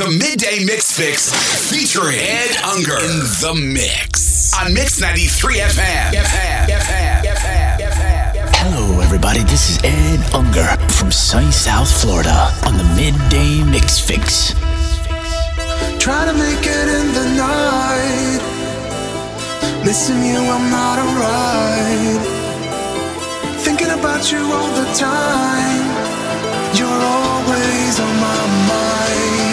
The Midday Mix Fix featuring Ed Unger in the mix on Mix 93 FM. FM, FM, FM, FM. Hello, everybody. This is Ed Unger from sunny South Florida on the Midday Mix Fix. Try to make it in the night. Missing you, I'm not alright. Thinking about you all the time. You're always on my mind.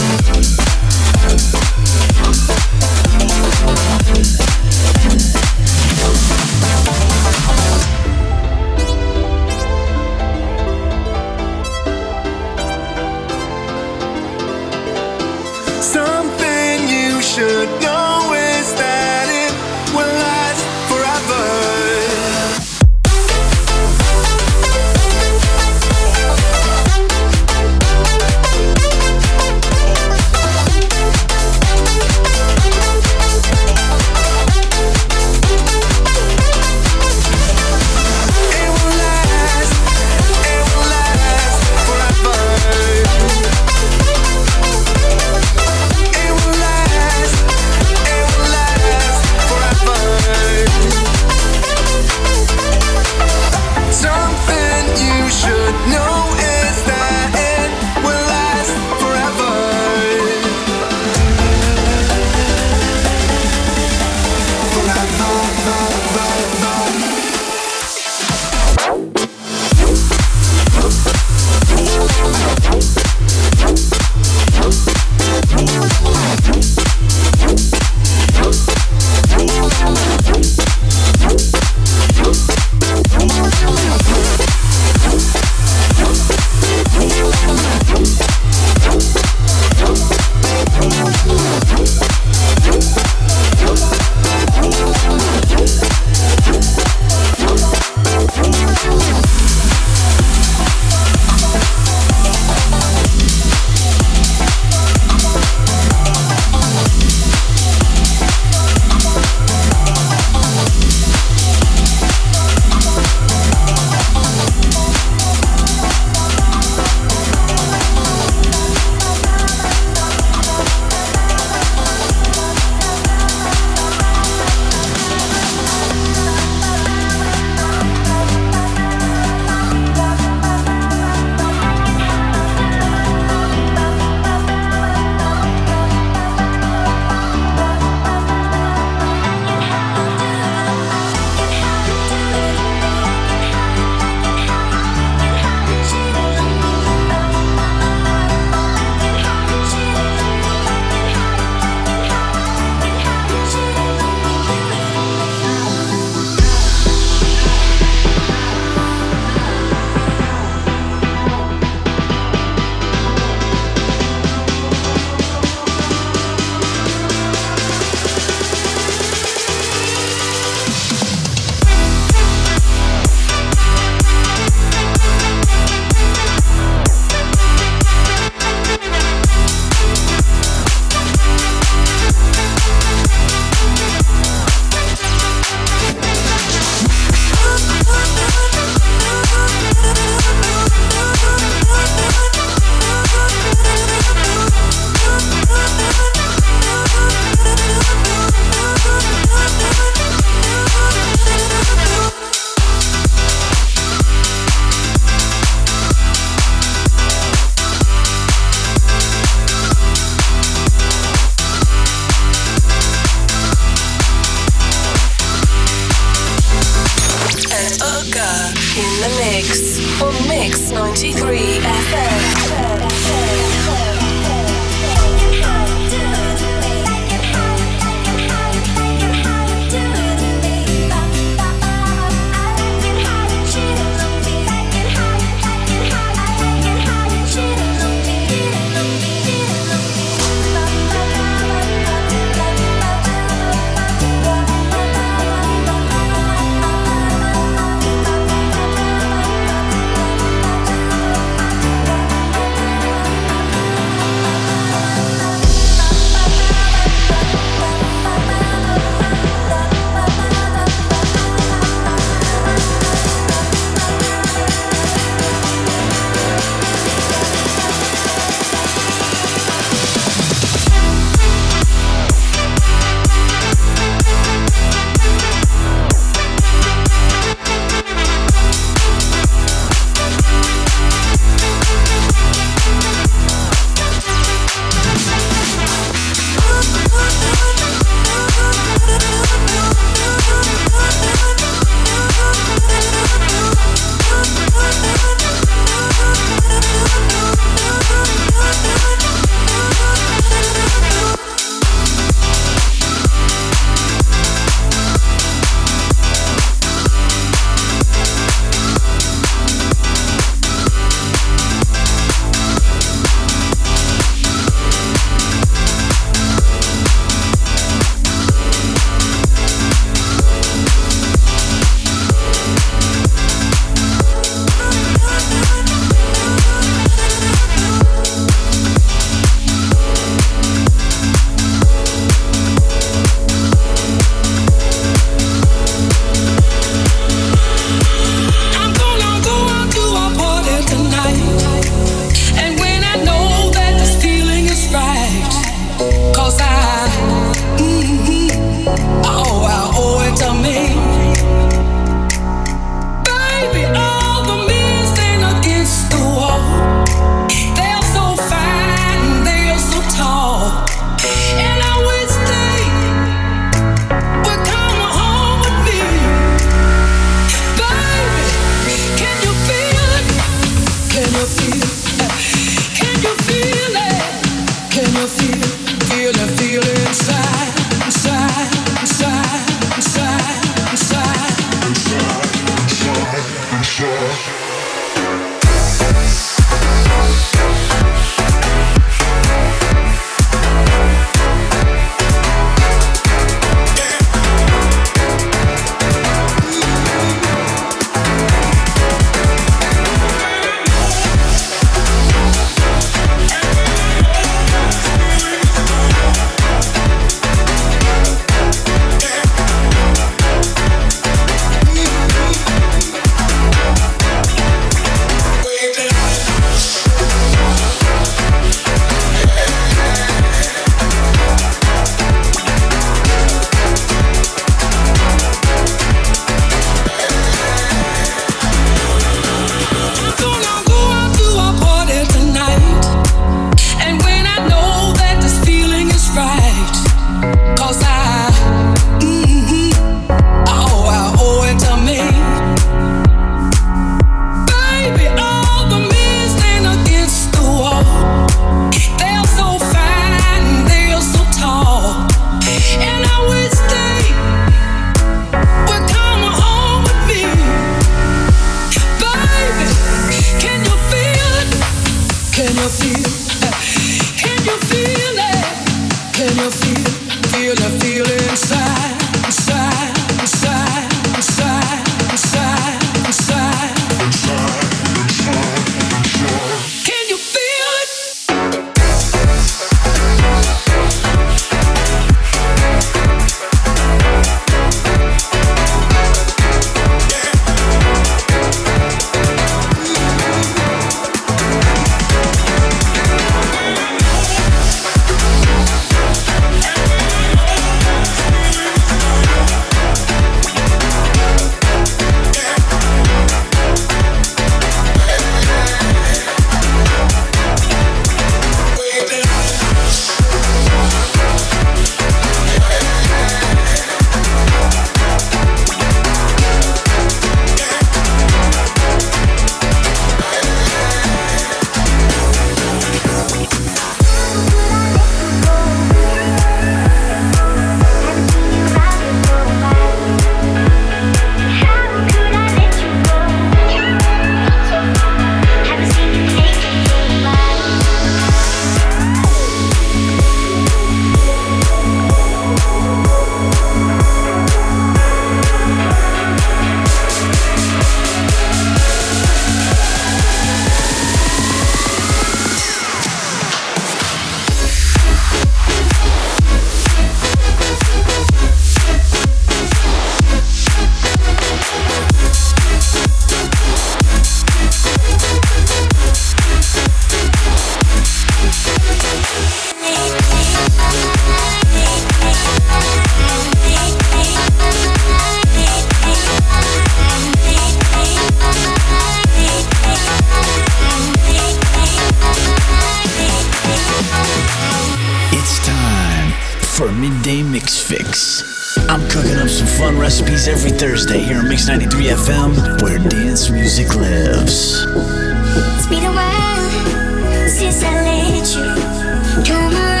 fun recipes every Thursday here on Mix 93 FM, where dance music lives. It's been a while since I let you.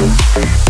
I'm never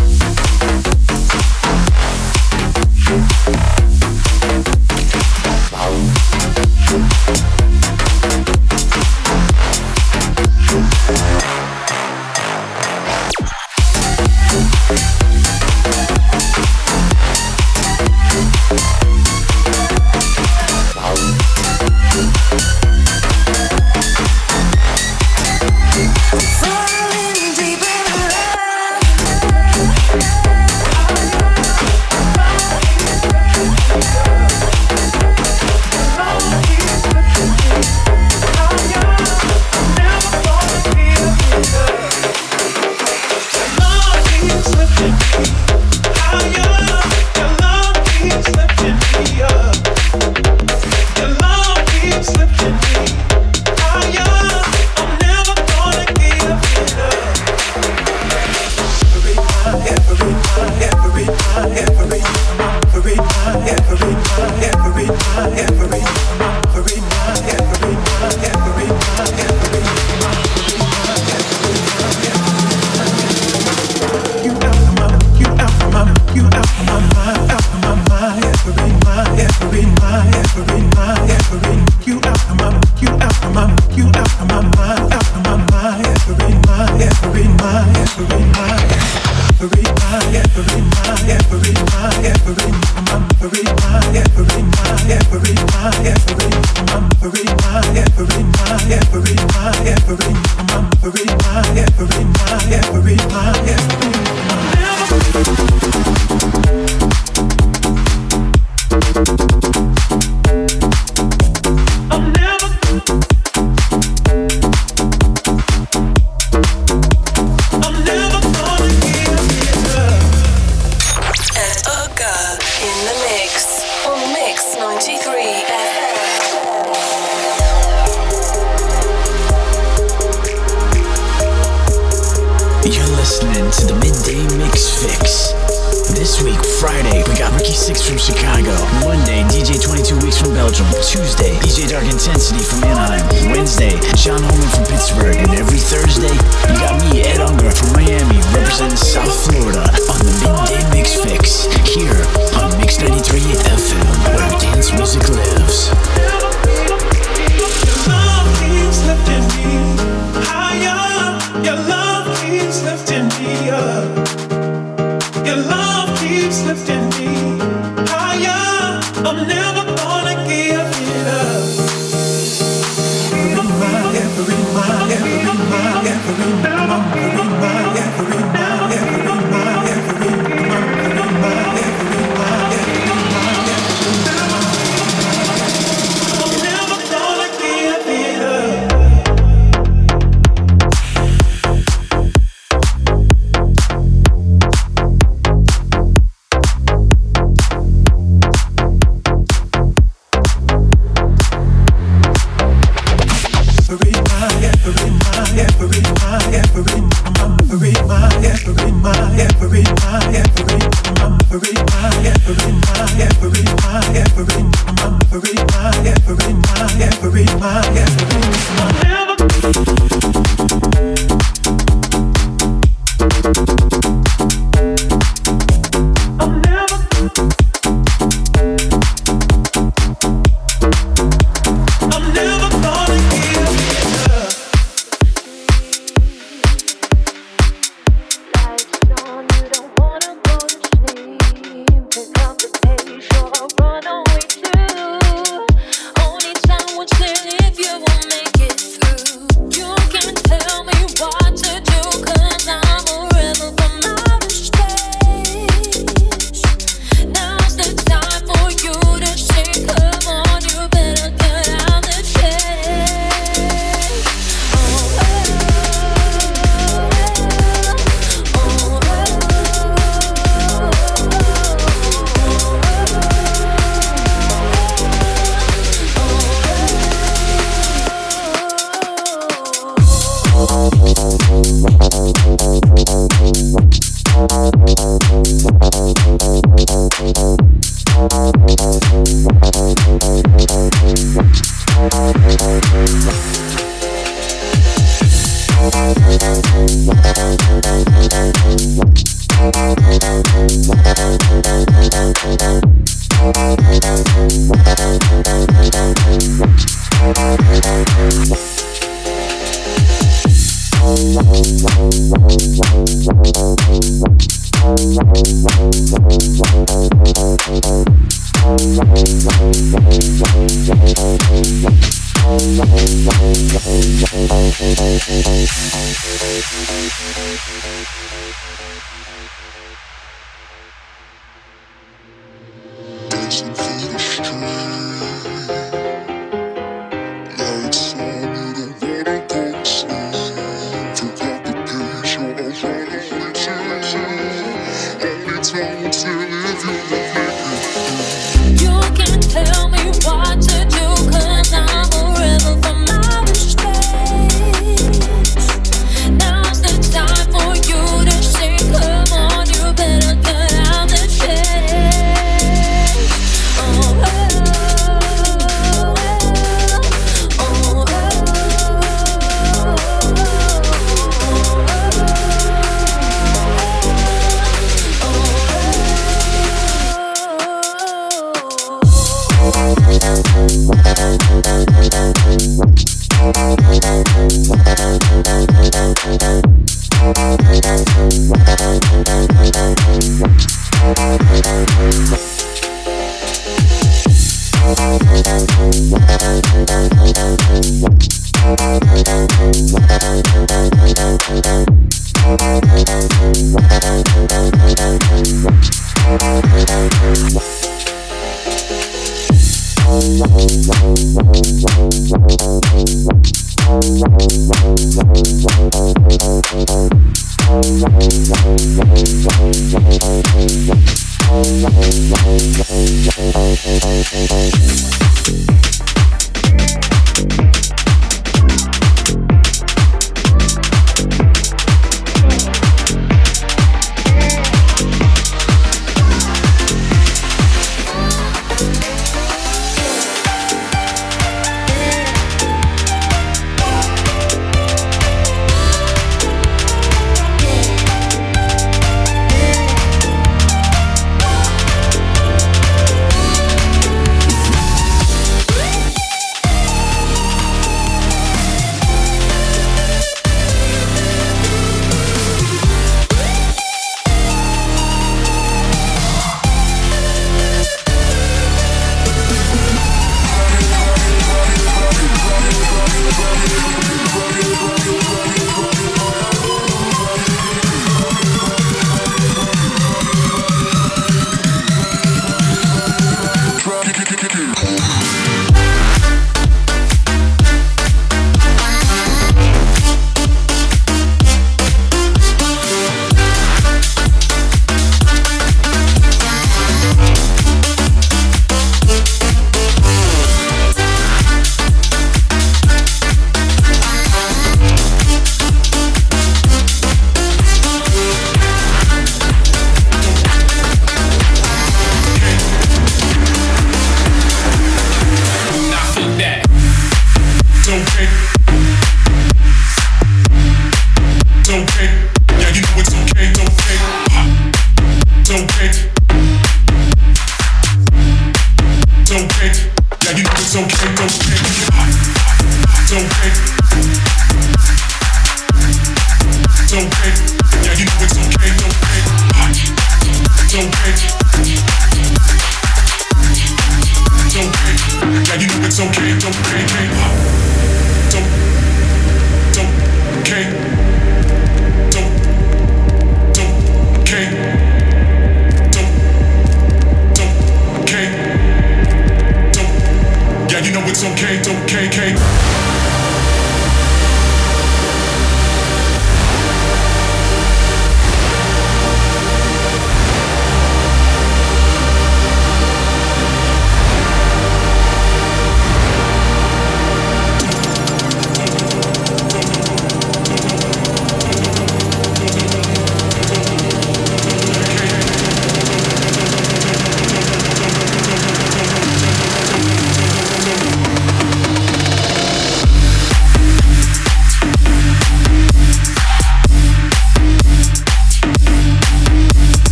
do do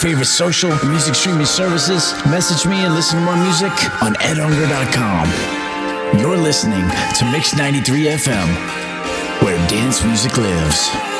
favorite social music streaming services. Message me and listen to more music on edunger.com. You're listening to Mix 93 FM, where dance music lives.